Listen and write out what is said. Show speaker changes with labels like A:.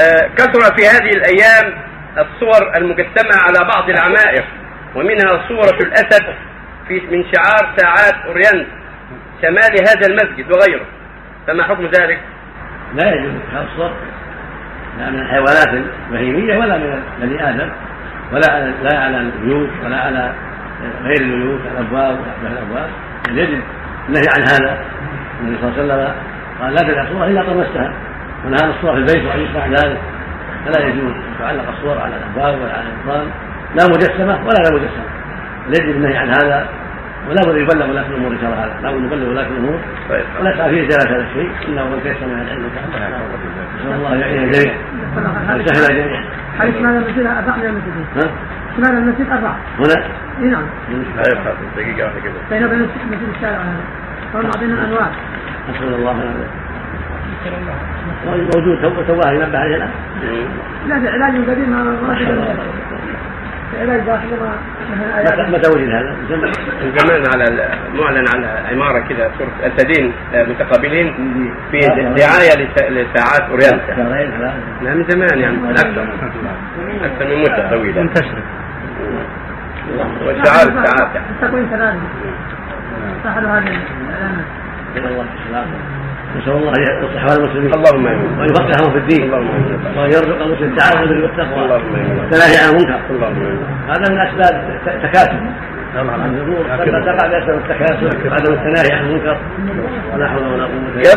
A: آه، كثر في هذه الأيام الصور المجسمه على بعض العمائر ومنها صورة الأسد في من شعار ساعات اورينت شمال هذا المسجد وغيره. فما حكم ذلك؟
B: لا يجوز الصور لا من الحيوانات البهيميه ولا من بني آدم ولا لا على البيوت ولا على غير البيوت الأبواب الأبواب. يجب النهي عن هذا. النبي صلى الله عليه وسلم قال لا تدع صورة إلا طمستها ونهى الصور في البيت وأن يصنع ذلك. فلا يجوز أن تعلق الصور على الابواب ولا على الابطال لا مجسمة ولا لا مجسمة. يجب النهي عن هذا ولا بد يبلغ ولاة الأمور إن شاء الله هذا. لا بد يبلغ ولاة الأمور. ولا يسعى فيه ازاله هذا الشيء. إنه من تيسر من العلم. نسأل الله أن يعين الجميع ويسهل الجميع
C: حيث مال المسجد أربع من المسجدين
B: ها؟
C: شمال المسجد أربع
B: هنا؟
C: إي نعم.
A: لا يبقى دقيقة واحدة كده.
C: بين وبين مسجد الشارع. هذا صار معطينا أنواع
B: نسال الله العافيه موجود تو- تواه ينبه عليه الآن؟
C: لا في علاج قديم ما
B: متى وجد هذا؟
A: من زمان على معلن على عمارة كده صورة اسدين آه، متقابلين في دعاية لس- لساعات اورينت
B: شهرين ثلاثة
A: لا. من زمان يعني أكثر. أكثر من مدة طويلة.
D: منتشرة
A: والشعار الساعات يعني.
C: صح له هذه العلامات
B: نسأل الله أن يصلح أحوال المسلمين.
A: اللهم آمين.
B: وأن يفقههم في الدين.
A: اللهم آمين.
B: وأن يرزق المسلم التعاون والتقوى
A: اللهم آمين.
B: والتناهي عن المنكر.
A: اللهم آمين.
B: هذا من أسباب التكاسل الأمور قد تقع بأسباب التكاسل عدم التناهي عن المنكر. ولا حول ولا إلا بالله.